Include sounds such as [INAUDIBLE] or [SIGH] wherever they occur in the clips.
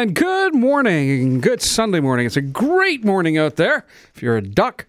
And good morning. Good Sunday morning. It's a great morning out there if you're a duck.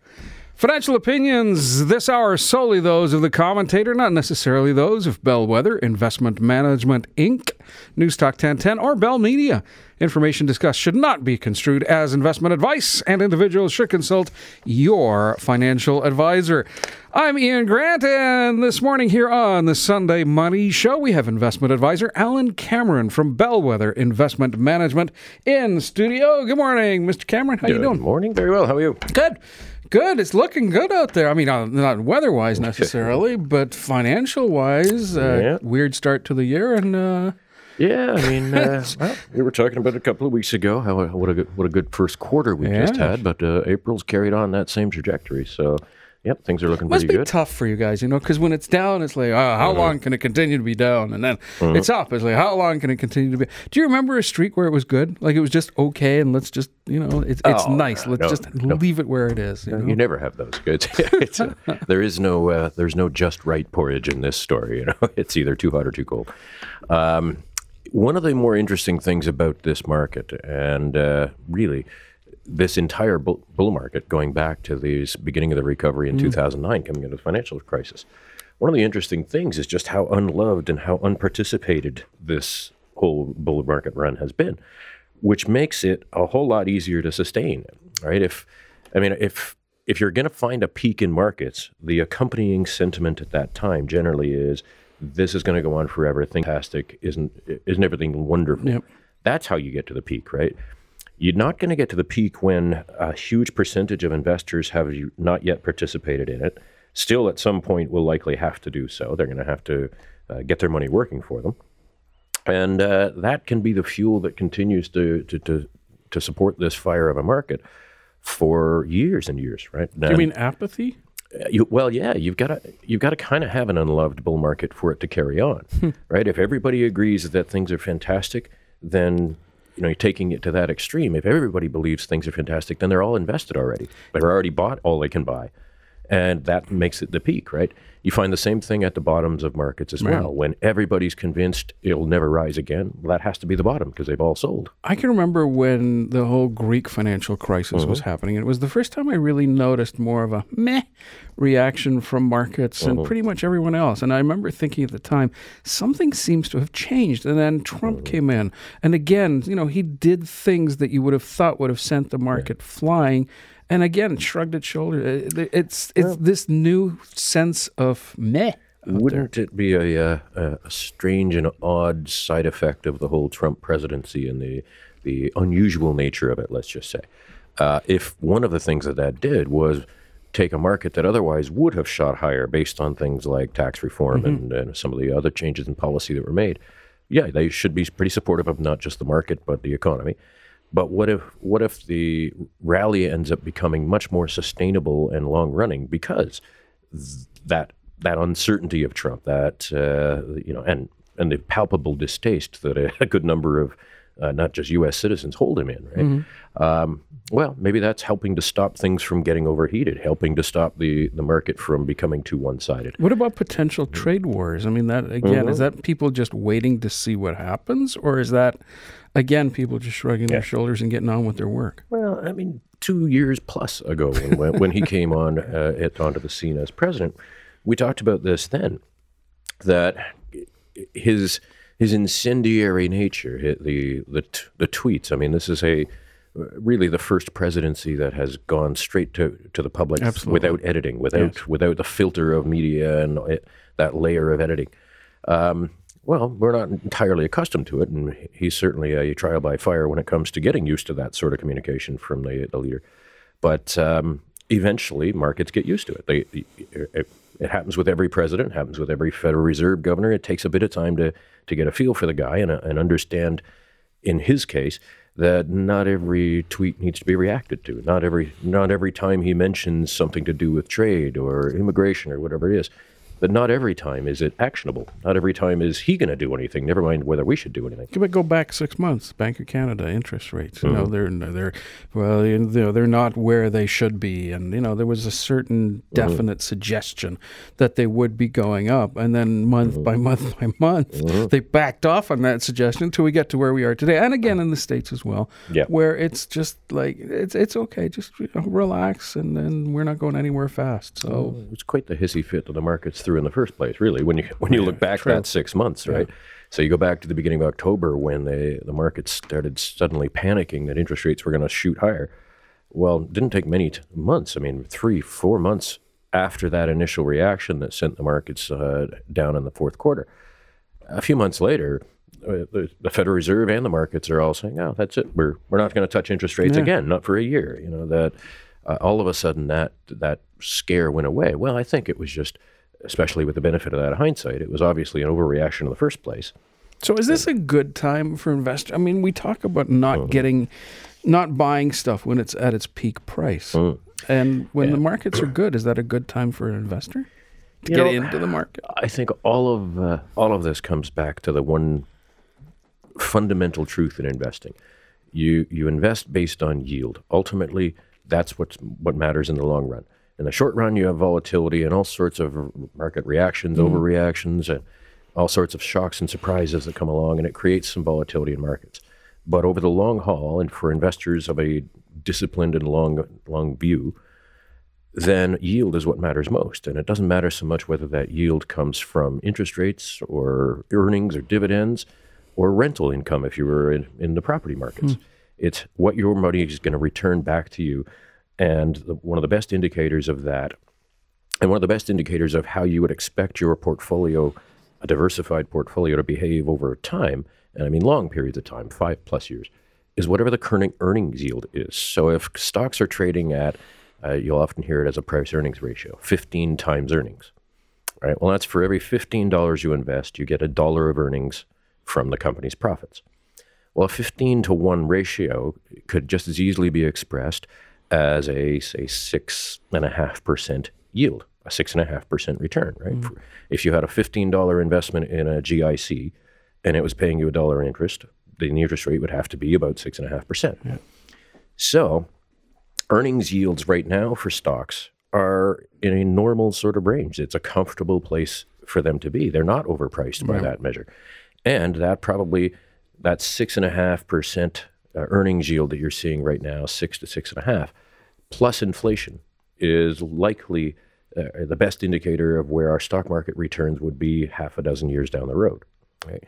Financial opinions this hour solely those of the commentator, not necessarily those of Bellwether Investment Management Inc., News Talk 1010, or Bell Media. Information discussed should not be construed as investment advice, and individuals should consult your financial advisor. I'm Ian Grant, and this morning here on the Sunday Money Show, we have investment advisor Alan Cameron from Bellwether Investment Management in studio. Good morning, Mr. Cameron. How Good you doing? morning. Very well. How are you? Good. Good. It's looking good out there. I mean, uh, not weather-wise [LAUGHS] necessarily, but financial-wise, uh, Yeah. weird start to the year, and uh, Yeah, I mean, uh, [LAUGHS] well, we were talking about a couple of weeks ago. How what a good, what a good first quarter we just had, but uh, April's carried on that same trajectory. So, yep, things are looking must pretty be good. tough for you guys, you know, because when it's down, it's like, uh, how long can it continue to be down? And then it's up. It's like, how long can it continue to be? Do you remember a streak where it was good? Like it was just okay, and let's just, you know, it's it's Oh, nice. Let's no, just no. leave it where it is. You know? You never have those good. [LAUGHS] a, [LAUGHS] there is no uh, there's no just right porridge in this story. You know, [LAUGHS] it's either too hot or too cold. Um, one of the more interesting things about this market, and uh, really this entire bull, bull market, going back to the beginning of the recovery in mm. 2009, coming into the financial crisis, one of the interesting things is just how unloved and how unparticipated this whole bull market run has been, which makes it a whole lot easier to sustain. Right? If I mean, if if you're going to find a peak in markets, the accompanying sentiment at that time generally is this is going to go on forever. Fantastic, isn't isn't everything wonderful? Yep. That's how you get to the peak, right? You're not going to get to the peak when a huge percentage of investors have not yet participated in it. Still, at some point, will likely have to do so. They're going to have to uh, get their money working for them, and uh, that can be the fuel that continues to, to to to support this fire of a market for years and years, right? Do you mean apathy? You, well, yeah, you've got to you've got to kind of have an unloved bull market for it to carry on, right? If everybody agrees that things are fantastic, then you know taking it to that extreme. If everybody believes things are fantastic, then they're all invested already. They're already bought all they can buy, and that makes it the peak, right? You find the same thing at the bottoms of markets as well. When everybody's convinced it'll never rise again, well, that has to be the bottom because they've all sold. I can remember when the whole Greek financial crisis was mm-hmm. happening. And it was the first time I really noticed more of a meh reaction from markets and mm-hmm. pretty much everyone else. And I remember thinking at the time, something seems to have changed. And then Trump mm-hmm. came in. And again, you know, he did things that you would have thought would have sent the market flying. And again, shrugged its shoulders. Uh, It's it's this new sense of meh. Wouldn't it be a, uh, a, a strange and odd side effect of the whole Trump presidency and the the unusual nature of it? Let's just say, uh, if one of the things that that did was take a market that otherwise would have shot higher based on things like tax reform and, and some of the other changes in policy that were made, yeah, they should be pretty supportive of not just the market but the economy. But what if what if the rally ends up becoming much more sustainable and long running because th- that that uncertainty of Trump, that uh, you know, and and the palpable distaste that a, a good number of uh, not just U.S. citizens hold him in, right? Um, well, maybe that's helping to stop things from getting overheated, helping to stop the the market from becoming too one sided. What about potential trade wars? I mean, that again, is that people just waiting to see what happens, or is that again people just shrugging their shoulders and getting on with their work? Well, I mean, two years plus ago, when, when, when he came on uh, [LAUGHS] it, onto the scene as president, we talked about this then. That his his incendiary nature, the the t- the tweets. I mean, this is a really the first presidency that has gone straight to, to the public Absolutely. without editing, without without the filter of media and it, that layer of editing. Um, well, we're not entirely accustomed to it, and he's certainly a trial by fire when it comes to getting used to that sort of communication from the, the leader. But um, eventually, markets get used to it. They, it. It happens with every president, happens with every Federal Reserve governor. It takes a bit of time to, to get a feel for the guy and, uh, and understand, in his case, that not every tweet needs to be reacted to. Not every not every time he mentions something to do with trade or immigration or whatever it is, But not every time is it actionable. Not every time is he going to do anything. Never mind whether we should do anything. But go back six months, Bank of Canada interest rates. You know, Mm-hmm. they're they're well, you know, they're not where they should be, and you know, there was a certain Mm-hmm. definite suggestion that they would be going up, and then month Mm-hmm. by month by [LAUGHS] month, they backed off on that suggestion until we get to where we are today, and again in the states as well, Yeah. where it's just like it's it's okay, just you know, relax, and then we're not going anywhere fast. So It's quite the hissy fit that the market's through in the first place, really. When you [LAUGHS] when you look back that six months, right? So you go back to the beginning of October when they, the market started suddenly panicking that interest rates were going to shoot higher. Well, it didn't take many t- months. I mean, three, four months after that initial reaction that sent the markets uh, down in the fourth quarter. A few months later, uh, the, the Federal Reserve and the markets are all saying, "Oh, that's it. We're we're not going to touch interest rates again, not for a year." You know that uh, all of a sudden that that scare went away. Well, I think it was just, especially with the benefit of that hindsight, it was obviously an overreaction in the first place. So is this a good time for investors? I mean, we talk about not Uh-huh. getting, not buying stuff when it's at its peak price, Mm. and when the markets are good, is that a good time for an investor to You get know, into the market? I think all of uh, all of this comes back to the one fundamental truth in investing. You you invest based on yield. Ultimately, that's what's what matters in the long run. In the short run, you have volatility and all sorts of market reactions, mm-hmm. overreactions, and all sorts of shocks and surprises that come along, and it creates some volatility in markets. But over the long haul, and for investors of a disciplined and long long view, then yield is what matters most. And it doesn't matter so much whether that yield comes from interest rates or earnings or dividends or rental income if you were in, in the property markets. Mm. It's what your money is going to return back to you. And the, one of the best indicators of that, and one of the best indicators of how you would expect your portfolio, a diversified portfolio, to behave over time, and I mean long periods of time, five plus years, is whatever the current earnings yield is. So if stocks are trading at, uh, you'll often hear it as a price earnings ratio, 15 times earnings. Right. Well, that's for every $15 you invest, you get a dollar of earnings from the company's profits. Well, a 15 to 1 ratio could just as easily be expressed as a, say, 6.5% yield, a 6.5% return, right? For- If you had a $15 investment in a GIC and it was paying you a dollar interest, the interest rate would have to be about 6.5%. So, earnings yields right now for stocks are in a normal sort of range. It's a comfortable place for them to be. They're not overpriced by that measure. And that probably, that six and a half percent uh, earnings yield that you're seeing right now, six to six and a half, plus inflation is likely uh, the best indicator of where our stock market returns would be half a dozen years down the road. Right?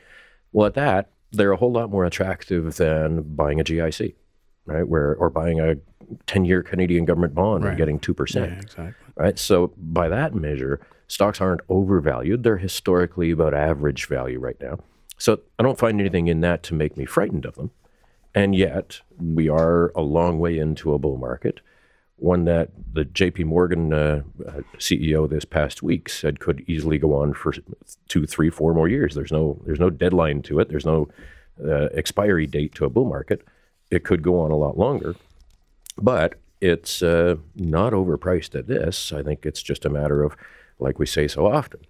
Well, at that, they're a whole lot more attractive than buying a GIC, right? Where or buying a ten-year Canadian government bond and getting two percent Yeah, exactly. right? So by that measure, stocks aren't overvalued. They're historically about average value right now. So I don't find anything in that to make me frightened of them. And yet, we are a long way into a bull market, one that the JP Morgan uh, uh, CEO this past week said could easily go on for two, three, four more years. There's no, there's no deadline to it. There's no uh, expiry date to a bull market. It could go on a lot longer but it's uh, not overpriced at this. I think it's just a matter of, like we say so often,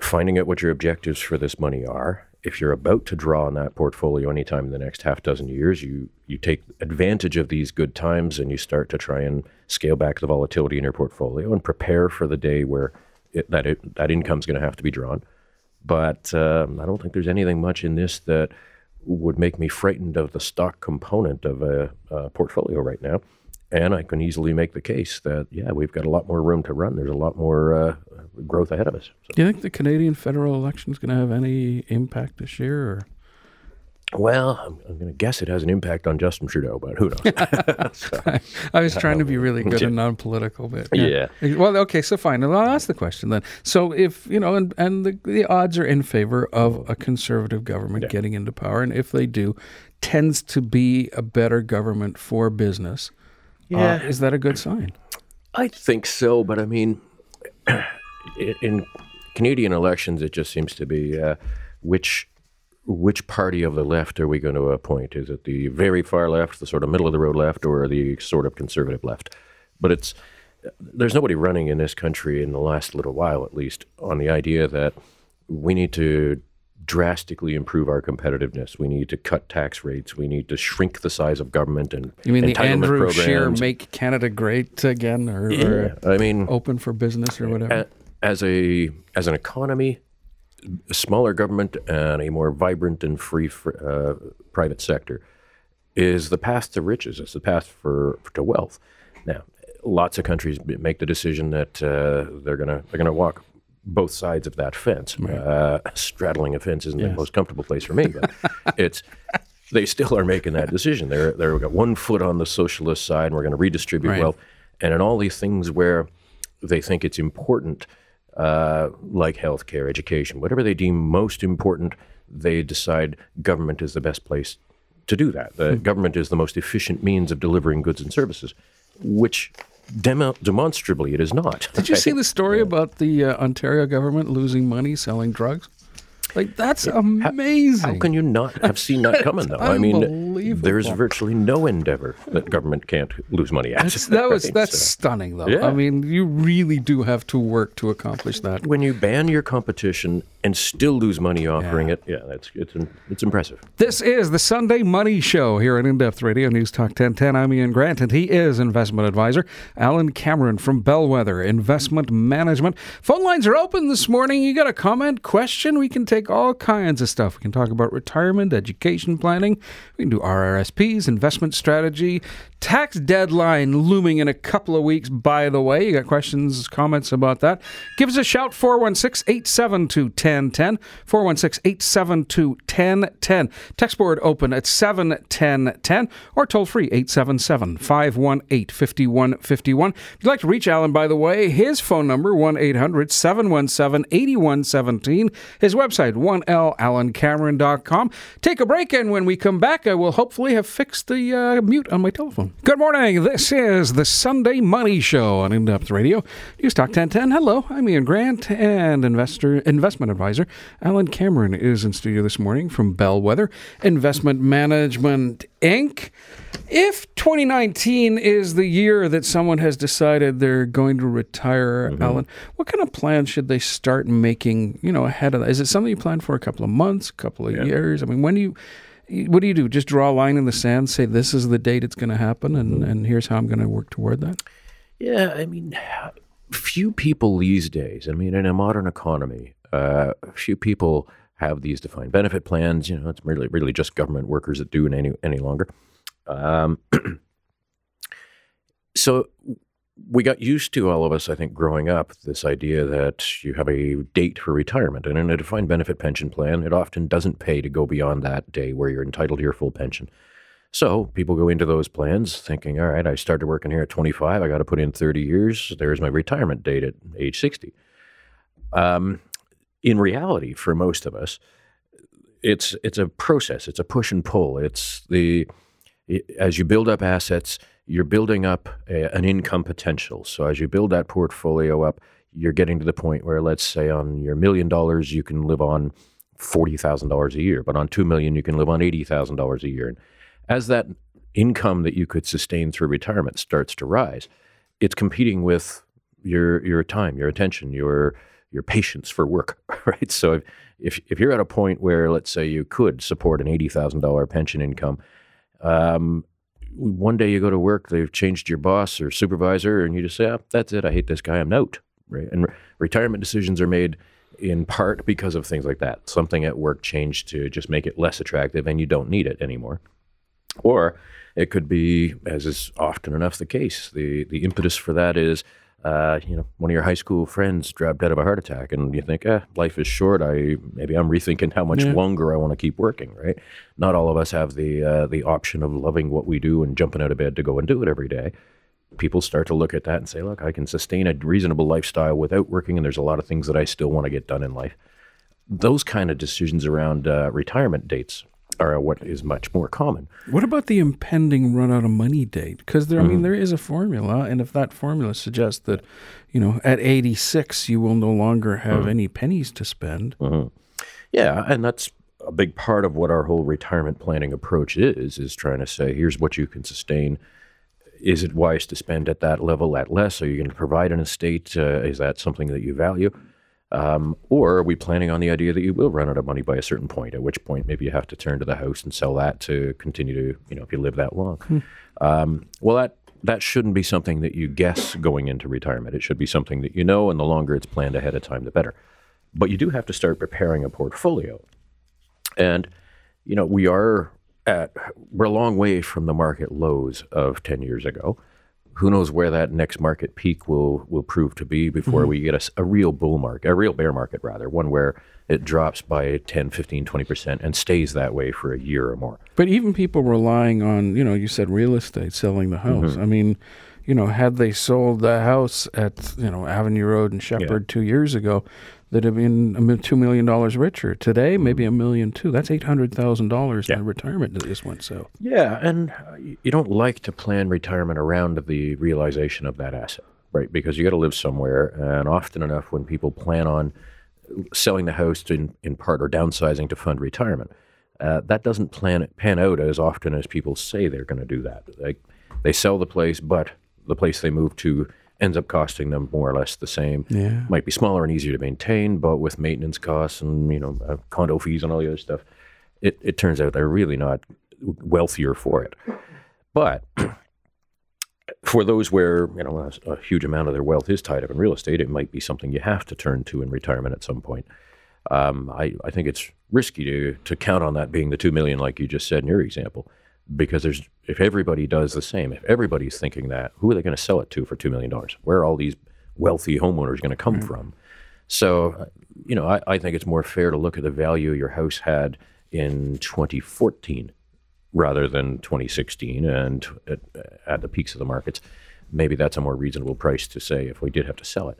finding out what your objectives for this money are. If you're about to draw on that portfolio anytime in the next half dozen years, you you take advantage of these good times and you start to try and scale back the volatility in your portfolio and prepare for the day where it, that it, that going to have to be drawn. But um, I don't think there's anything much in this that would make me frightened of the stock component of a, a portfolio right now. And I can easily make the case that, yeah, we've got a lot more room to run. There's a lot more uh, growth ahead of us. So, Do you think the Canadian federal election is going to have any impact this year? Or? well, I'm, I'm going to guess it has an impact on Justin Trudeau, but who knows? [LAUGHS] [LAUGHS] I was trying to be really good and [LAUGHS] non-political, but Yeah. Well, okay, so fine. I'll ask the question then. So, if you know, and and the, the odds are in favor of a conservative government getting into power, and if they do, tends to be a better government for business. Yeah. Uh, is that a good sign? I think so, but I mean, [CLEARS THROAT] in, in Canadian elections, it just seems to be uh, which which party of the left are we going to appoint? Is it the very far left, the sort of middle of the road left, or the sort of conservative left? But it's there's nobody running in this country in the last little while, at least, on the idea that we need to drastically improve our competitiveness. We need to cut tax rates. We need to shrink the size of government and You mean the Andrew programs. Scheer "Make Canada Great Again" or, or I mean, open for business or whatever? as a as an economy, a smaller government and a more vibrant and free fr- uh, private sector is the path to riches. It's the path for, to wealth. Now, lots of countries make the decision that uh, they're gonna they're gonna walk both sides of that fence. Uh, [LAUGHS] straddling a fence isn't the most comfortable place for me, but [LAUGHS] it's they still are making that decision. They're they're got one foot on the socialist side, and we're going to redistribute Right. wealth, and in all these things where they think it's important, uh, like healthcare, education, whatever they deem most important, they decide government is the best place to do that. The government is the most efficient means of delivering goods and services, which demo- demonstrably it is not. Did you see [LAUGHS] the story about the uh, Ontario government losing money selling drugs? Like that's amazing. How can you not have seen that coming, though? I mean, there's virtually no endeavor that government can't lose money at. that was [LAUGHS] right? that's So stunning, though. Yeah. I mean, you really do have to work to accomplish that. when you ban your competition and still lose money offering it, yeah, that's it's it's impressive. This is the Sunday Money Show here on In Depth Radio News Talk 1010. I'm Ian Grant, and he is investment advisor Alan Cameron from Bellwether Investment Management. Phone lines are open this morning. You got a comment, question? We can take all kinds of stuff. We can talk about retirement, education planning. We can do RRSPs, investment strategy, tax deadline looming in a couple of weeks. By the way, you got questions, comments about that? Give us a shout 416 872 1010. 416 872 1010. Text board open at 71010 or toll free 877 518 5151. If you'd like to reach Alan, by the way, his phone number 1 800 717 8117. His website 1lalancameron.com. Take a break, and when we come back, I will hopefully have fixed the uh, mute on my telephone. Good morning. This is the Sunday Money Show on In Depth Radio. News Talk 1010. Hello, I'm Ian Grant, and investor investment advisor Alan Cameron is in studio this morning from Bellwether Investment Management Inc. If 2019 is the year that someone has decided they're going to retire, Alan, what kind of plans should they start making? You know, ahead of that. Is it something you plan for a couple of months, a couple of years? I mean, when do you? What do you do? Just draw a line in the sand, say this is the date it's going to happen, and, and here's how I'm going to work toward that. Yeah, I mean, few people these days. I mean, in a modern economy, uh, few people have these defined benefit plans. You know, it's really really just government workers that do it any any longer. Um, [CLEARS THROAT] so we got used to all of us, I think, growing up, this idea that you have a date for retirement, and in a defined benefit pension plan, it often doesn't pay to go beyond that day where you're entitled to your full pension. So people go into those plans thinking, all right, I started working here at 25. I got to put in 30 years. There's my retirement date at age 60. Um, in reality, for most of us, it's it's a process. It's a push and pull. It's the as you build up assets, you're building up a, an income potential. So as you build that portfolio up, you're getting to the point where, let's say, on your million dollars, you can live on forty thousand dollars a year, but on two million, you can live on eighty thousand dollars a year. And as that income that you could sustain through retirement starts to rise, it's competing with your your time, your attention, your your patience for work, [LAUGHS] right? So if if, if you're at a point where, let's say, you could support an eighty thousand dollar pension income, um, one day you go to work, they've changed your boss or supervisor, and you just say, oh, "That's it. I hate this guy. I'm out." Right? And re- retirement decisions are made in part because of things like that. Something at work changed to just make it less attractive, and you don't need it anymore. Or it could be, as is often enough the case, the the impetus for that is, uh, you know, one of your high school friends dropped dead of a heart attack, and you think, eh, life is short. I maybe I'm rethinking how much longer I want to keep working. Right? Not all of us have the uh, the option of loving what we do and jumping out of bed to go and do it every day. People start to look at that and say, look, I can sustain a reasonable lifestyle without working, and there's a lot of things that I still want to get done in life. Those kind of decisions around uh, retirement dates are what is much more common. What about the impending run out of money date? Because there, I mean, mm-hmm. there is a formula, and if that formula suggests that, you know, at 86 you will no longer have mm-hmm. any pennies to spend, mm-hmm. Yeah, and that's a big part of what our whole retirement planning approach is is trying to say here's what you can sustain is it wise to spend at that level at less? Are you going to provide an estate? Uh, is that something that you value? Um, or are we planning on the idea that you will run out of money by a certain point? At which point, maybe you have to turn to the house and sell that to continue to, you know, if you live that long. Hmm. Um, well, that that shouldn't be something that you guess going into retirement. It should be something that you know, and the longer it's planned ahead of time, the better. But you do have to start preparing a portfolio, and you know we are at we're a long way from the market lows of ten years ago who knows where that next market peak will will prove to be before mm-hmm. we get a, a, real bull market, a real bear market rather, one where it drops by 10, 15, 20% and stays that way for a year or more. But even people relying on, you know, you said real estate, selling the house. Mm-hmm. I mean, you know, had they sold the house at, you know, Avenue Road and Sheppard yeah. 2 years ago, that have been two million dollars richer today. Mm-hmm. Maybe a million too. That's eight hundred thousand dollars in retirement that just went so. Yeah, and uh, you don't like to plan retirement around the realization of that asset, right? Because you got to live somewhere, and often enough, when people plan on uh, selling the house in in part or downsizing to fund retirement, uh, that doesn't plan pan out as often as people say they're going to do that. Like they sell the place, but the place they move to ends up costing them more or less the same. Yeah. Might be smaller and easier to maintain, but with maintenance costs and you know uh, condo fees and all the other stuff, it, it turns out they're really not wealthier for it. But [CLEARS THROAT] for those where you know a, a, huge amount of their wealth is tied up in real estate, it might be something you have to turn to in retirement at some point. Um, I, I think it's risky to to count on that being the two million, like you just said in your example because there's if everybody does the same, if everybody's thinking that, who are they going to sell it to for two million dollars? Where are all these wealthy homeowners going to come mm-hmm. from? So, uh, you know, I, I, think it's more fair to look at the value your house had in 2014 rather than 2016 and at, at the peaks of the markets. Maybe that's a more reasonable price to say if we did have to sell it.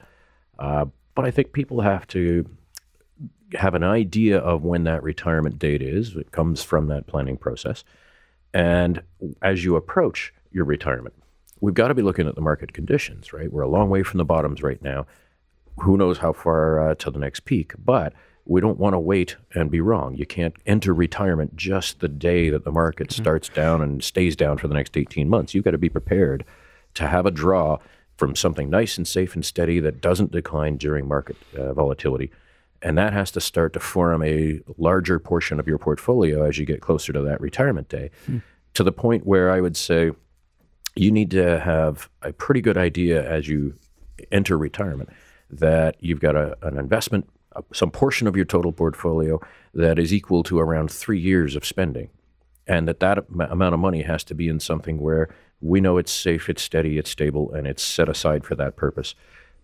Uh, but I think people have to have an idea of when that retirement date is. It comes from that planning process. And as you approach your retirement, we've got to be looking at the market conditions, right? We're a long way from the bottoms right now. Who knows how far uh, to the next peak? But we don't want to wait and be wrong. You can't enter retirement just the day that the market mm-hmm. starts down and stays down for the next 18 months. You've got to be prepared to have a draw from something nice and safe and steady that doesn't decline during market uh, volatility and that has to start to form a larger portion of your portfolio as you get closer to that retirement day, hmm. to the point where I would say you need to have a pretty good idea as you enter retirement that you've got a, an investment, some portion of your total portfolio that is equal to around three years of spending. And that that amount of money has to be in something where we know it's safe, it's steady, it's stable, and it's set aside for that purpose.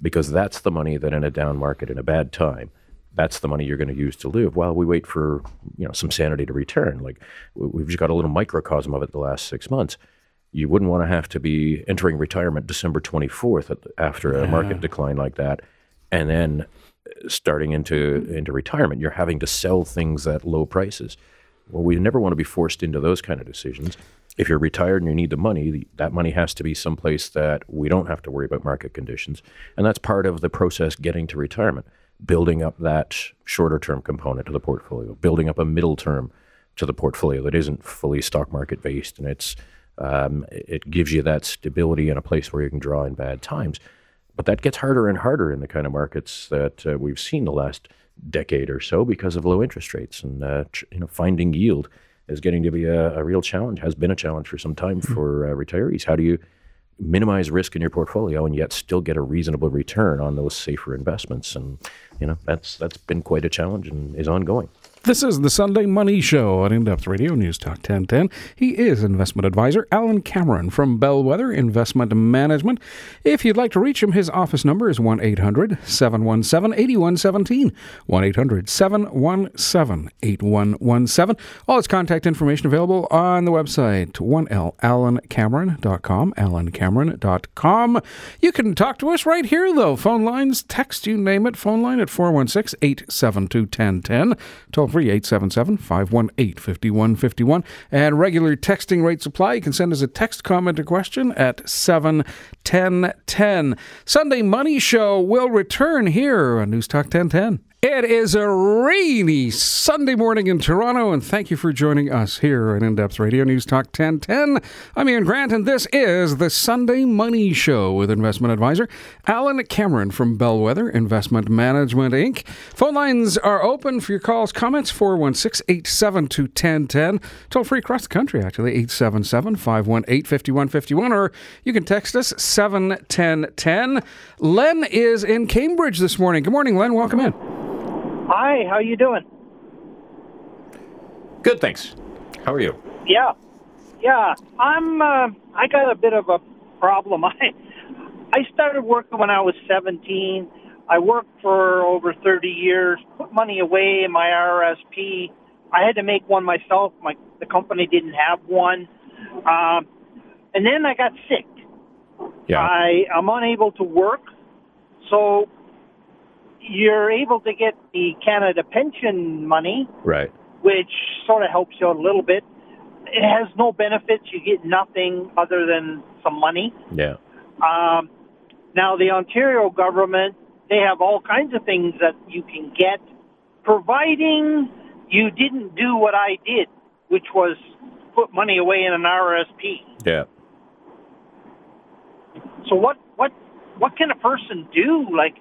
Because that's the money that in a down market, in a bad time, that's the money you're going to use to live while we wait for you know some sanity to return. Like we've just got a little microcosm of it the last six months. You wouldn't want to have to be entering retirement december 24th after a market decline like that and then starting into into retirement. You're having to sell things at low prices. Well we never want to be forced into those kind of decisions. If you're retired and you need the money that money has to be someplace that we don't have to worry about market conditions. And that's part of the process getting to retirement building up that shorter term component to the portfolio, building up a middle term to the portfolio that isn't fully stock market based, and it's um, it gives you that stability in a place where you can draw in bad times. But that gets harder and harder in the kind of markets that uh, we've seen the last decade or so because of low interest rates, and uh, you know finding yield is getting to be a, a, real challenge. Has been a challenge for some time mm-hmm. for uh, retirees. How do you minimize risk in your portfolio and yet still get a reasonable return on those safer investments? And you know that's that's been quite a challenge and is ongoing. This is the Sunday Money Show on In Depth Radio News Talk 1010. He is investment advisor Alan Cameron from Bellwether Investment Management. If you'd like to reach him, his office number is 1 800 717 8117. 1 800 717 8117. All his contact information available on the website 1lalancameron.com. AlanCameron.com. You can talk to us right here, though. Phone lines, text, you name it. Phone line at 416 872 1010. Free 877 518 5151. And regular texting rates apply. You can send us a text comment or question at 71010. Sunday Money Show will return here on News Talk 1010. It is a rainy Sunday morning in Toronto, and thank you for joining us here on In Depth Radio News Talk 1010. I'm Ian Grant, and this is the Sunday Money Show with investment advisor Alan Cameron from Bellwether Investment Management Inc. Phone lines are open for your calls, comments 416 872 1010. Toll free across the country, actually, 877 518 5151, or you can text us 71010. Len is in Cambridge this morning. Good morning, Len. Welcome in. Hi, how you doing? Good, thanks. How are you? Yeah, yeah. I'm. Uh, I got a bit of a problem. [LAUGHS] I I started working when I was 17. I worked for over 30 years. Put money away in my RRSP. I had to make one myself. My the company didn't have one, um, and then I got sick. Yeah. I I'm unable to work, so you're able to get the Canada pension money, right. which sort of helps you out a little bit. It has no benefits. You get nothing other than some money. Yeah. Um, now, the Ontario government, they have all kinds of things that you can get, providing you didn't do what I did, which was put money away in an RSP. Yeah. So what what what can a person do? Like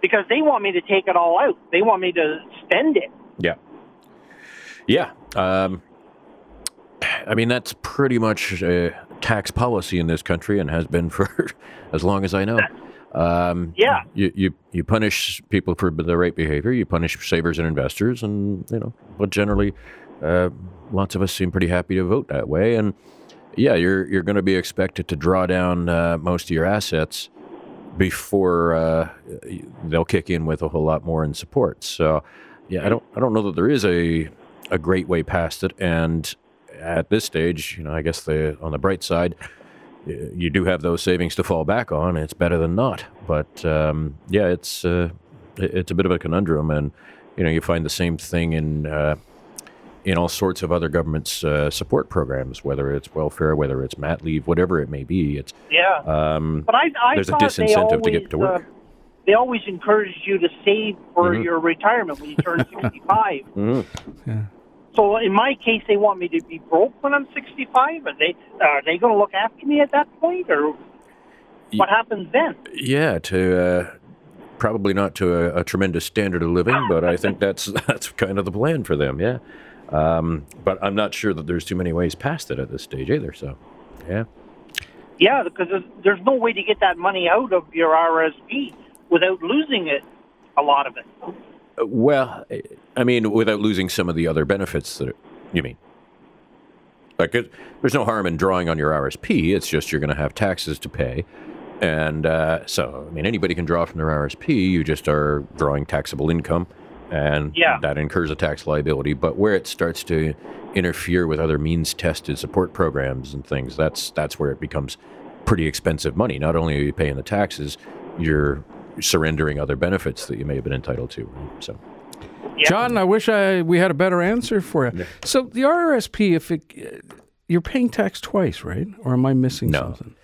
because they want me to take it all out. They want me to spend it. Yeah. Yeah. Um, I mean, that's pretty much a tax policy in this country and has been [LAUGHS] for as long as I know. Um, Yeah. You, you, you punish people for the right behavior, you punish savers and investors, and, you know, but generally, uh, lots of us seem pretty happy to vote that way. And yeah, you're, you're going to be expected to draw down uh, most of your assets before uh, they'll kick in with a whole lot more in support. So, yeah, I don't I don't know that there is a a great way past it. And at this stage, you know, I guess the on the bright side, you do have those savings to fall back on. It's better than not. But um, yeah, it's uh, it's a bit of a conundrum, and you know, you find the same thing in. Uh, in all sorts of other governments' uh, support programs, whether it's welfare, whether it's mat leave, whatever it may be, it's Yeah. um, But I, I there's a thought they disincentive always, to get to work. Uh, they always encourage you to save for Mhm. your retirement when you turn [LAUGHS] 65. mhm. So in my case, they want me to be broke when I'm 65. Are they are they going to look after me at that point, or what happens then? Yeah, to uh, probably not to a, a tremendous standard of living, but I think that's [LAUGHS] that's kind of the plan for them. Yeah, um, but I'm not sure that there's too many ways past it at this stage either. So, yeah, Yeah, because there's, there's no way to get that money out of your RSP without losing it, a lot of it. Uh, well, I- I mean, without losing some of the other benefits that it, you mean. Like, it, there's no harm in drawing on your RSP. It's just you're going to have taxes to pay. And uh, so, I mean, anybody can draw from their RSP. You just are drawing taxable income, and Yeah. that incurs a tax liability. But where it starts to interfere with other means-tested support programs and things, that's that's where it becomes pretty expensive money. Not only are you paying the taxes, you're surrendering other benefits that you may have been entitled to. So, Yeah. John, I wish I we had a better answer for you. So the RRSP, if it, uh, you're paying tax twice, right? Or am I missing No. something?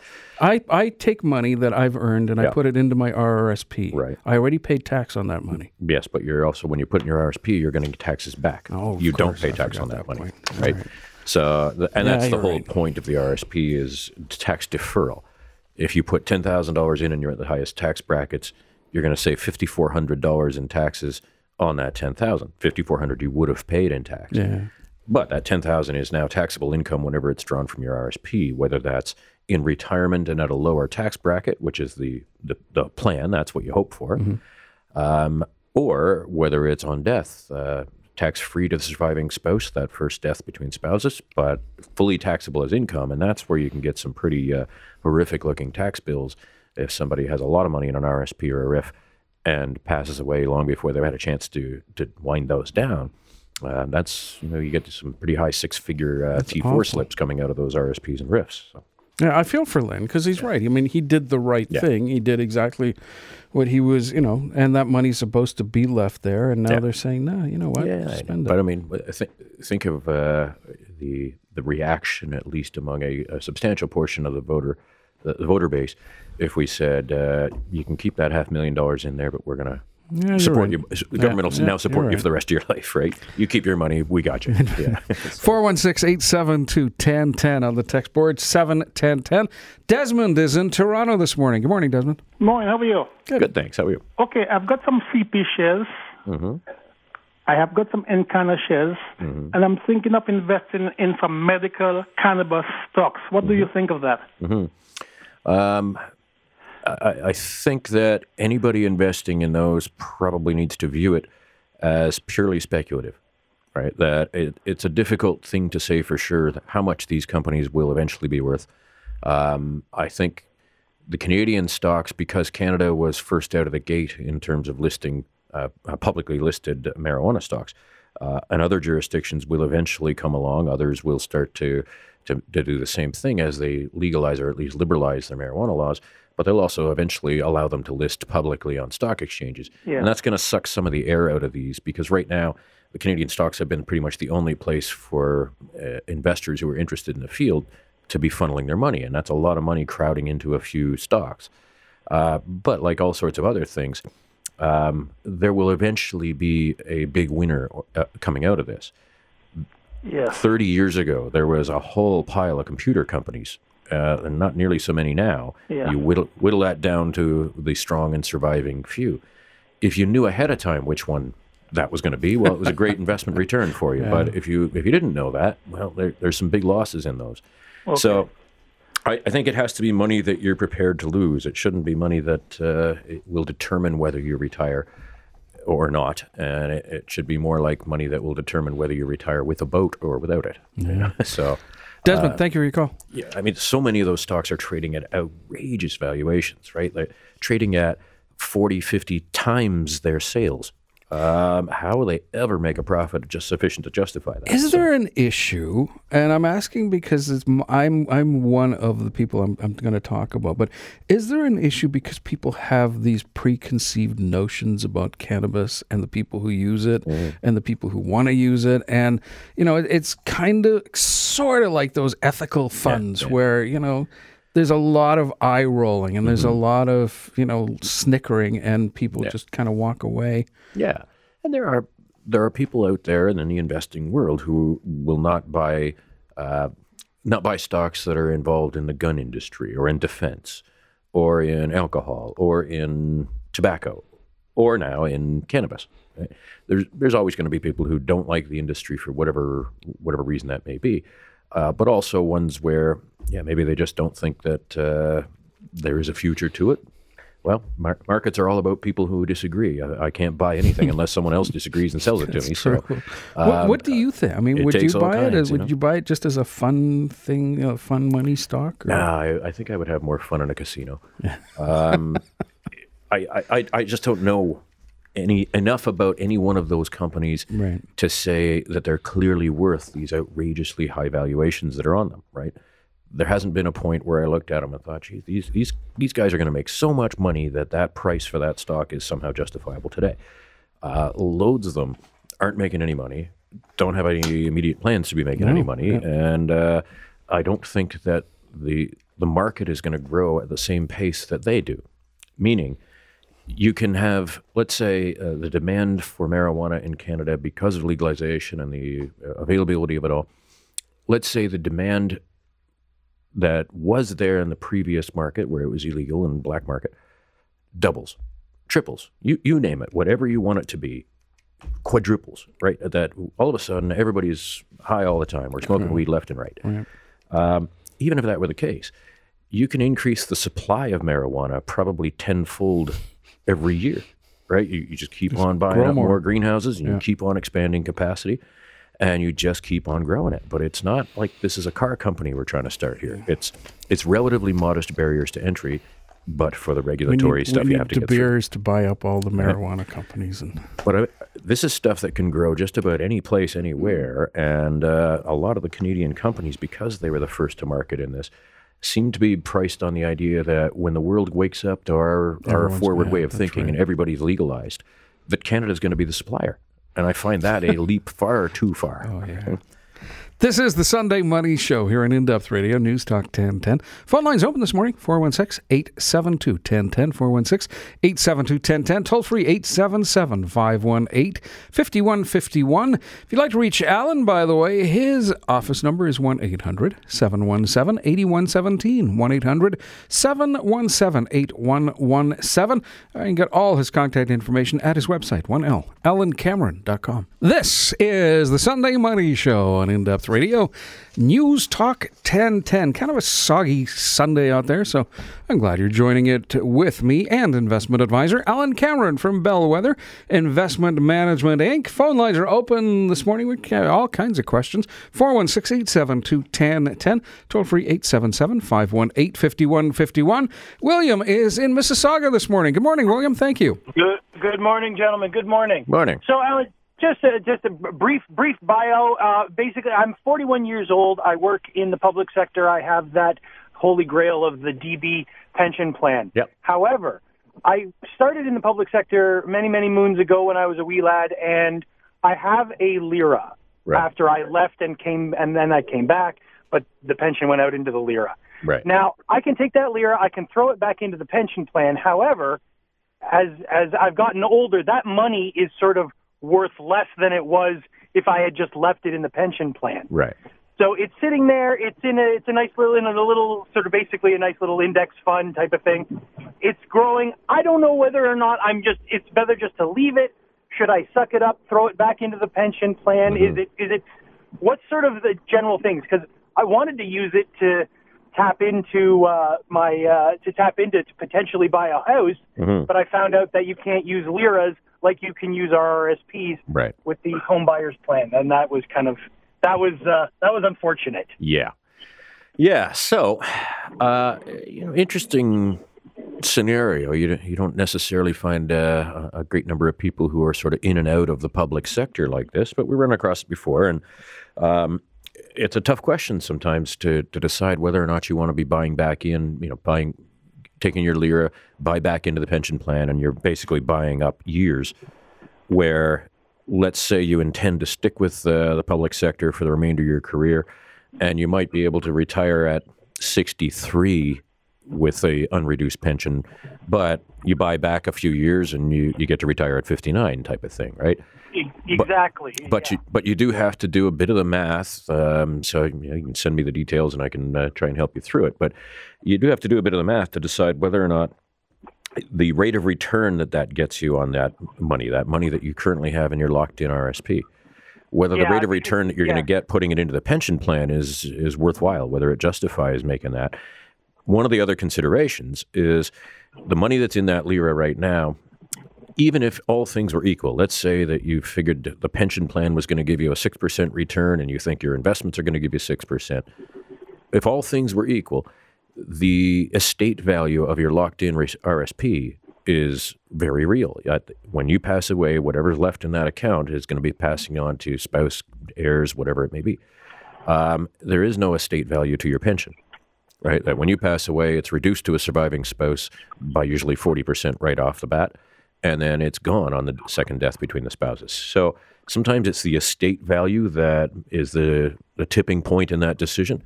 I, I take money that I've earned and I put it into my RRSP. Right. I already paid tax on that money. yes, but you're also when you put in your RSP, you're going to get taxes back. Oh, of you don't pay I tax on that, that money, point. right? So, the, and Yeah, that's the whole right. point of the RSP is tax deferral. If you put ten thousand dollars in and you're at the highest tax brackets, you're going to save fifty four hundred dollars in taxes on that ten thousand. Fifty four hundred you would have paid in tax. Yeah. But that ten thousand is now taxable income whenever it's drawn from your RSP, whether that's in retirement and at a lower tax bracket, which is the the, the plan. That's what you hope for, um, or whether it's on death, uh, tax free to the surviving spouse. That first death between spouses, but fully taxable as income, and that's where you can get some pretty uh, horrific looking tax bills if somebody has a lot of money in an RSP or a RRIF and passes away long before they've had a chance to to wind those down. Uh, that's you know you get some pretty high six figure uh, T four slips coming out of those RSPs and RRIFs. So. Yeah, I feel for Lynn because he's right. I mean, he did the right Yeah. thing. He did exactly what he was, you know, and that money's supposed to be left there. And now Yeah. they're saying, no, you know what? Yeah, I spend know. it. but I mean, I think think of uh, the the reaction, at least among a, a substantial portion of the voter the, the voter base, if we said uh, you can keep that half million dollars in there, but we're gonna you're support right. you. The government will yeah, now support you're you for the rest of your [LAUGHS] life, right? You keep your money, we got you. [LAUGHS] Yeah. [LAUGHS] 416 872 1010 on the text board, 71010. Desmond is in Toronto this morning. Good morning, Desmond. Morning, how are you? Good, thanks. How are you? Okay, I've got some CP shares. Mm-hmm. I have got some Encana shares, mm-hmm. and I'm thinking of investing in some medical cannabis stocks. What do mm-hmm. you think of that? Um, I, I think that anybody investing in those probably needs to view it as purely speculative, right? That it, it's a difficult thing to say for sure how much these companies will eventually be worth. Um, I think the Canadian stocks, because Canada was first out of the gate in terms of listing uh, uh, publicly listed marijuana stocks, uh, and other jurisdictions will eventually come along. Others will start to, to to do the same thing as they legalize or at least liberalize their marijuana laws. But they'll also eventually allow them to list publicly on stock exchanges, Yeah. and that's going to suck some of the air out of these because right now the Canadian stocks have been pretty much the only place for uh, investors who are interested in the field to be funneling their money, and that's a lot of money crowding into a few stocks. Uh, but like all sorts of other things, um, there will eventually be a big winner uh, coming out of this. Yes. 30 years ago, there was a whole pile of computer companies, uh, and not nearly so many now. Yeah. You whittle, whittle that down to the strong and surviving few. If you knew ahead of time which one that was going to be, well, it was a [LAUGHS] great investment return for you. But if you if you didn't know that, well, there, there's some big losses in those. So I, I think it has to be money that you're prepared to lose. It shouldn't be money that uh, it will determine whether you retire or not. And it, it should be more like money that will determine whether you retire with a boat or without it. Yeah. [LAUGHS] so, Desmond, uh, thank you for your call. yeah, I mean, so many of those stocks are trading at outrageous valuations, right? Like trading at 40, 50 times their sales. Um, how will they ever make a profit just sufficient to justify that? Is there an issue? And I'm asking because I'm I'm one of the people I'm, I'm going to talk about. But is there an issue because people have these preconceived notions about cannabis and the people who use it and the people who want to use it? And you know, it, it's kind of sort of like those ethical funds where you know. There's a lot of eye rolling and there's a lot of, you know, snickering and people just kind of walk away. Yeah, and there are there are people out there in the investing world who will not buy uh, not buy stocks that are involved in the gun industry or in defense or in alcohol or in tobacco or now in cannabis. There's there's always going to be people who don't like the industry for whatever whatever reason that may be, uh, but also ones where yeah maybe they just don't think that uh, there is a future to it. Well, mar- markets are all about people who disagree. I, I can't buy anything [LAUGHS] unless someone else disagrees and sells it to me. So, what, what do you think? I mean, would you buy it? kinds, As, you would know? you buy it just as a fun thing, you know, fun money stock? Or? Nah, I, I think I would have more fun in a casino. [LAUGHS] Um, I, I- I just don't know any enough about any one of those companies Right. to say that they're clearly worth these outrageously high valuations that are on them. Right? There hasn't been a point where I looked at them and thought, "Geez, these these these guys are going to make so much money that that price for that stock is somehow justifiable today." Uh, loads of them aren't making any money, don't have any immediate plans to be making any money, and uh, I don't think that the the market is going to grow at the same pace that they do. Meaning, you can have, let's say, uh, the demand for marijuana in Canada because of legalization and the uh, availability of it all. Let's say the demand that was there in the previous market where it was illegal and black market doubles, triples, you you name it, whatever you want it to be, quadruples, right? That all of a sudden everybody's high all the time. We're smoking weed left and right. Um, even if that were the case, you can increase the supply of marijuana probably tenfold every year, right? You, you just keep on buying up more, more. greenhouses and you keep on expanding capacity and you just keep on growing it. But it's not like this is a car company we're trying to start here. It's it's relatively modest barriers to entry, but for the regulatory need, stuff you have to get through. Beers to buy up all the marijuana companies, and But I, this is stuff that can grow just about any place, anywhere. And uh, a lot of the Canadian companies, because they were the first to market in this, seem to be priced on the idea that when the world wakes up to our, our forward yeah, way of thinking right. and everybody's legalized, that Canada's going to be the supplier. And I find that a [LAUGHS] leap far too far. oh yeah. This is the Sunday Money Show here on In Depth Radio, News Talk 1010. Phone lines open this morning 416 872 1010. 416 872 1010. Toll free 877 518 5151. If you'd like to reach Alan, by the way, his office number is 1 800 717 8117. 1 800 717 8117. Uh, you can get all his contact information at his website, 1L, alancameron.com. This is the Sunday Money Show on In Depth Radio. News Talk 1010. Kind of a soggy Sunday out there, so I'm glad you're joining it with me and investment advisor Alan Cameron from Bellwether Investment Management Inc. Phone lines are open this morning. We have all kinds of questions. 416 872 1010. Toll free 877 518 5151. William is in Mississauga this morning. Good morning, William. Thank you. Good, good morning, gentlemen. Good morning. Morning. So, Alan, just a, just a brief brief bio. Uh, basically, I'm 41 years old. I work in the public sector. I have that holy grail of the DB pension plan. Yep. However, I started in the public sector many many moons ago when I was a wee lad, and I have a LIRA. Right. After I left and came, and then I came back, but the pension went out into the LIRA. Right. Now I can take that LIRA, I can throw it back into the pension plan. However, as as I've gotten older, that money is sort of worth less than it was if I had just left it in the pension plan. Right. So it's sitting there. It's in a it's a nice little in a little sort of basically a nice little index fund type of thing. It's growing. I don't know whether or not I'm just. It's better just to leave it. Should I suck it up, throw it back into the pension plan? Mm-hmm. Is it is it what sort of the general things? Because I wanted to use it to tap into uh, my uh, to tap into to potentially buy a house, Mhm. but I found out that you can't use LIRAs like you can use RRSPs Right. with the home buyers plan, and that was kind of that was uh, that was unfortunate. Yeah. Yeah. So, uh, you know, interesting scenario. You don't, you don't necessarily find uh, a great number of people who are sort of in and out of the public sector like this, but we run across it before, and um, it's a tough question sometimes to to decide whether or not you want to be buying back in. You know, buying taking your LIRA, buy back into the pension plan, and you're basically buying up years where let's say you intend to stick with uh, the public sector for the remainder of your career and you might be able to retire at 63 with a unreduced pension but you buy back a few years and you, you get to retire at 59 type of thing right Exactly. but yeah. you but you do have to do a bit of the math. Um, so you, know, you can send me the details, and I can uh, try and help you through it. But you do have to do a bit of the math to decide whether or not the rate of return that that gets you on that money, that money that you currently have in your locked-in RSP, whether the rate of return that you're going to get putting it into the pension plan is is worthwhile, whether it justifies making that. One of the other considerations is the money that's in that LIRA right now even if all things were equal, let's say that you figured the pension plan was going to give you a 6% return and you think your investments are going to give you 6%. If all things were equal, the estate value of your locked in RSP is very real. When you pass away, whatever's left in that account is going to be passing on to spouse, heirs, whatever it may be. Um, there is no estate value to your pension right? That when you pass away, it's reduced to a surviving spouse by usually 40% right off the bat, and then it's gone on the second death between the spouses. So sometimes it's the estate value that is the, the tipping point in that decision.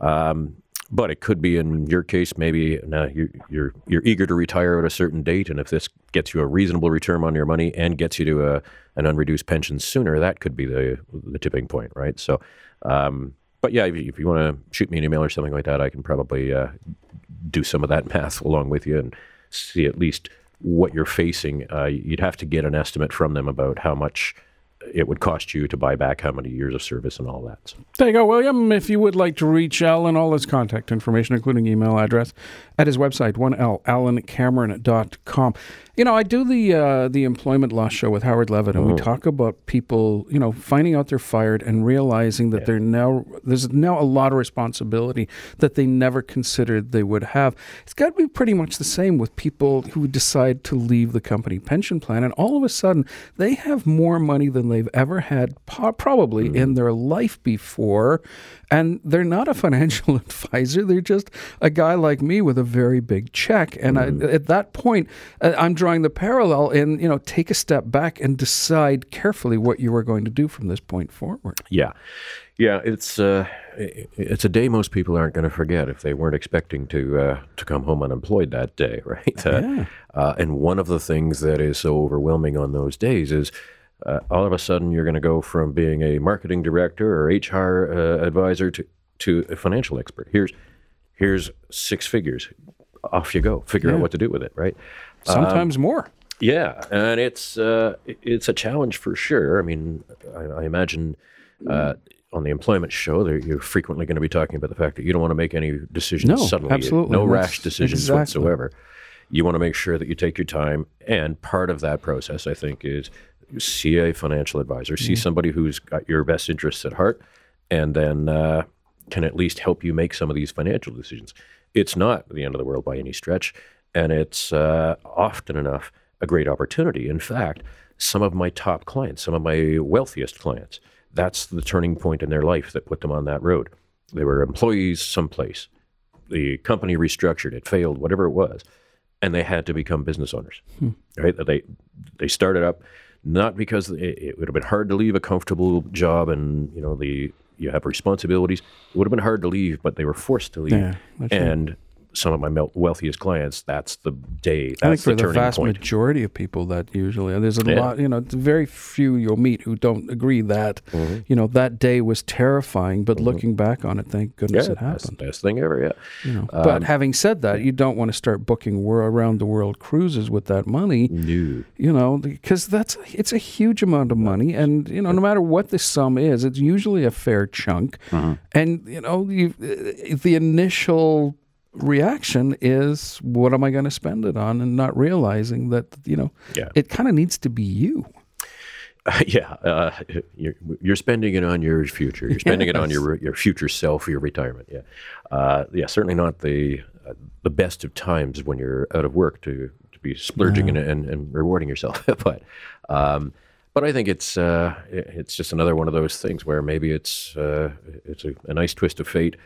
Um, but it could be in your case, maybe no, you, you're you're eager to retire at a certain date, and if this gets you a reasonable return on your money and gets you to a, an unreduced pension sooner, that could be the the tipping point, right? So, um, but yeah, if you, if you want to shoot me an email or something like that, I can probably uh, do some of that [LAUGHS] math along with you and see at least what you're facing. Uh, you'd have to get an estimate from them about how much it would cost you to buy back how many years of service and all that. So, There you go, William. If you would like to reach Alan, all his contact information, including email address, at his website, 1L, alancameron.com. You know, I do the uh, the employment law show with Howard Levitt, and we talk about people, you know, finding out they're fired and realizing that they're now there's now a lot of responsibility that they never considered they would have. It's got to be pretty much the same with people who decide to leave the company pension plan, and all of a sudden they have more money than they they've ever had, probably mm-hmm. in their life before. And they're not a financial [LAUGHS] advisor. They're just a guy like me with a very big check. And mm-hmm. I, at that point, uh, I'm drawing the parallel in, you know, take a step back and decide carefully what you are going to do from this point forward. Yeah. Yeah, it's uh, it's a day most people aren't going to forget if they weren't expecting to uh, to come home unemployed that day, [LAUGHS] right? Uh, yeah. Uh, and one of the things that is so overwhelming on those days is uh, all of a sudden you're going to go from being a marketing director or HR uh, advisor to to a financial expert. Here's here's six figures. Off you go. Figure yeah. out what to do with it, right? Sometimes um, more. Yeah, and it's it's a challenge for sure. I mean, I, I imagine on the employment show, you're frequently going to be talking about the fact that you don't want to make any decisions no, suddenly. Absolutely. No rash decisions exactly. whatsoever. You want to make sure that you take your time. And part of that process, I think, is see a financial advisor, mm-hmm. see somebody who's got your best interests at heart, and then uh, can at least help you make some of these financial decisions. It's not the end of the world by any stretch. And it's uh, often enough a great opportunity. In fact, some of my top clients, some of my wealthiest clients, that's the turning point in their life that put them on that road. They were employees someplace. The company restructured, it failed, whatever it was, and they had to become business owners. Hmm. Right? They they started up not because it, it, would have been hard to leave a comfortable job and you know the you have responsibilities. It would have been hard to leave, but they were forced to leave. Yeah, and right some of my wealthiest clients, that's the day. That's I think for the, the vast point. majority of people, that usually there's a yeah. lot. You know, very few you'll meet who don't agree that mm-hmm. you know that day was terrifying. But mm-hmm. looking back on it, thank goodness yeah, it happened. Best, best thing ever. Yeah. You know, um, but having said that, you don't want to start booking around the world cruises with that money. No. You know, because that's it's a huge amount of money, and you know, no matter what the sum is, it's usually a fair chunk. Mm-hmm. And you know, you, the initial reaction is what am I going to spend it on and not realizing that you know yeah. it kind of needs to be you. Uh, [LAUGHS] yeah, uh, [LAUGHS] you're, you're spending it on your future. You're spending yes. it on your your future self, your retirement. Yeah, uh, yeah. Certainly not the uh, the best of times when you're out of work to to be splurging and, and, and, rewarding yourself. [LAUGHS] but um, but I think it's uh, it's just another one of those things where maybe it's uh, it's a, a nice twist of fate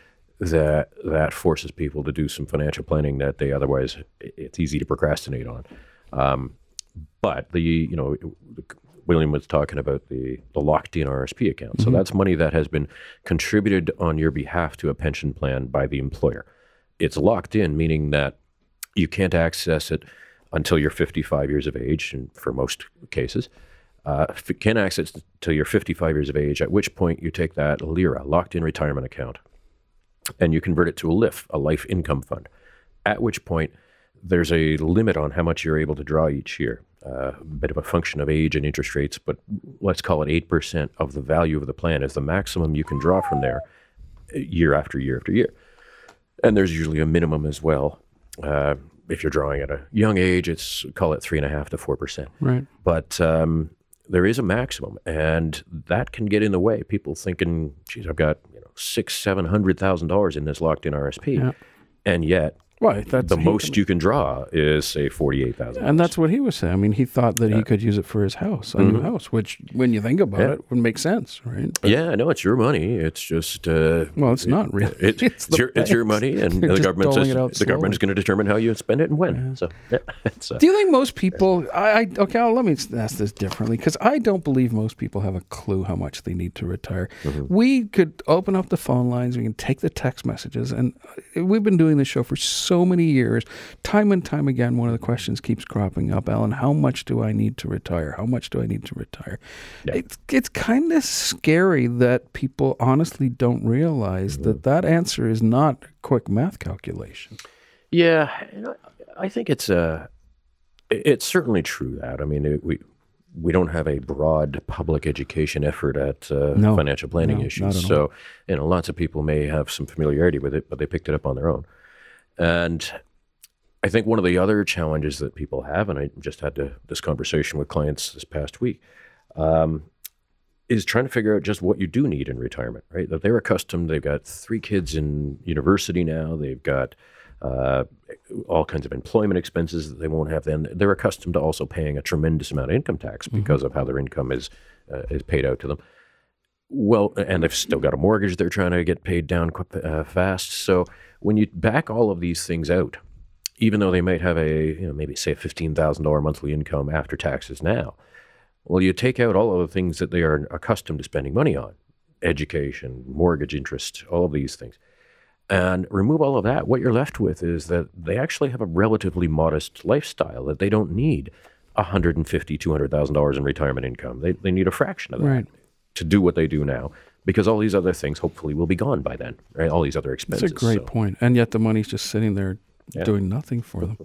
that that forces people to do some financial planning that they otherwise it's easy to procrastinate on. Um, but the you know William was talking about the the locked in RSP account. So mm-hmm. that's money that has been contributed on your behalf to a pension plan by the employer. It's locked in, meaning that you can't access it until you're 55 years of age, and for most cases. Uh, can access it until you're 55 years of age, at which point you take that LIRA, locked in retirement account, and you convert it to a LIF, a life income fund, at which point there's a limit on how much you're able to draw each year. Uh, a bit of a function of age and interest rates, but let's call it 8% of the value of the plan is the maximum you can draw from there uh, year after year after year. And there's usually a minimum as well. Uh, if you're drawing at a young age, it's call it three and a half to four percent. Right. But um, there is a maximum, and that can get in the way. People thinking, "Geez, I've got six, seven hundred thousand dollars in this locked in RSP, yeah. and yet Right. That's the most you can draw is say forty eight thousand. And that's what he was saying. I mean, he thought that yeah. he could use it for his house, a mm-hmm. new house, which, when you think about yeah. it, would make sense, right? But, yeah, I know it's your money. It's just uh, well, it's not really. It, [LAUGHS] it's, it's, your, it's, your, money, and [LAUGHS] the government says the government is going to determine how you spend it and when. Yeah. So, [LAUGHS] uh, do you think most people? I, I okay. Well, let me ask this differently because I don't believe most people have a clue how much they need to retire. Mm-hmm. We could open up the phone lines. We can take the text messages, and uh, we've been doing this show for so many years time and time again, one of the questions keeps cropping up, Alan, how much do I need to retire? How much do I need to retire? Yeah. It's, it's kind of scary that people honestly don't realize mm-hmm. that that answer is not a quick math calculation. Yeah, I think it's a, uh, it's certainly true that, I mean, it, we, we don't have a broad public education effort at uh, no, financial planning no, issues. So, you know, lots of people may have some familiarity with it, but they picked it up on their own. And I think one of the other challenges that people have, and I just had to, this conversation with clients this past week, um, is trying to figure out just what you do need in retirement, right? That they're accustomed, they've got three kids in university now, they've got uh, all kinds of employment expenses that they won't have then. They're accustomed to also paying a tremendous amount of income tax mm-hmm. because mm-hmm. of how their income is uh, is paid out to them. Well, and they've still got a mortgage they're trying to get paid down uh, fast. So when you back all of these things out, even though they might have a you know maybe say a fifteen thousand dollar monthly income after taxes now, well, you take out all of the things that they are accustomed to spending money on, education, mortgage interest, all of these things and remove all of that, what you're left with is that they actually have a relatively modest lifestyle, that they don't need $150,000, $200,000 in retirement income. They, they need a fraction of that right. To do what they do now because all these other things hopefully will be gone by then, right? All these other expenses. That's a great so. point. And yet the money's just sitting there yeah. doing nothing for them.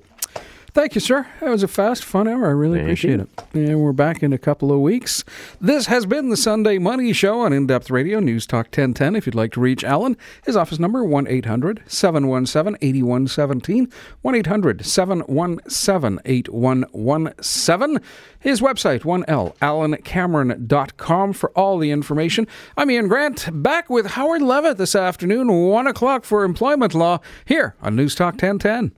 Thank you, sir. That was a fast, fun hour. I really Thank appreciate you. it. And we're back in a couple of weeks. This has been the Sunday Money Show on In Depth Radio, News Talk 1010. If you'd like to reach Alan, his office number 1 800 717 8117. 1 800 717 8117. His website, 1L, alancameron.com for all the information. I'm Ian Grant, back with Howard Levitt this afternoon, 1 o'clock for employment law, here on News Talk 1010.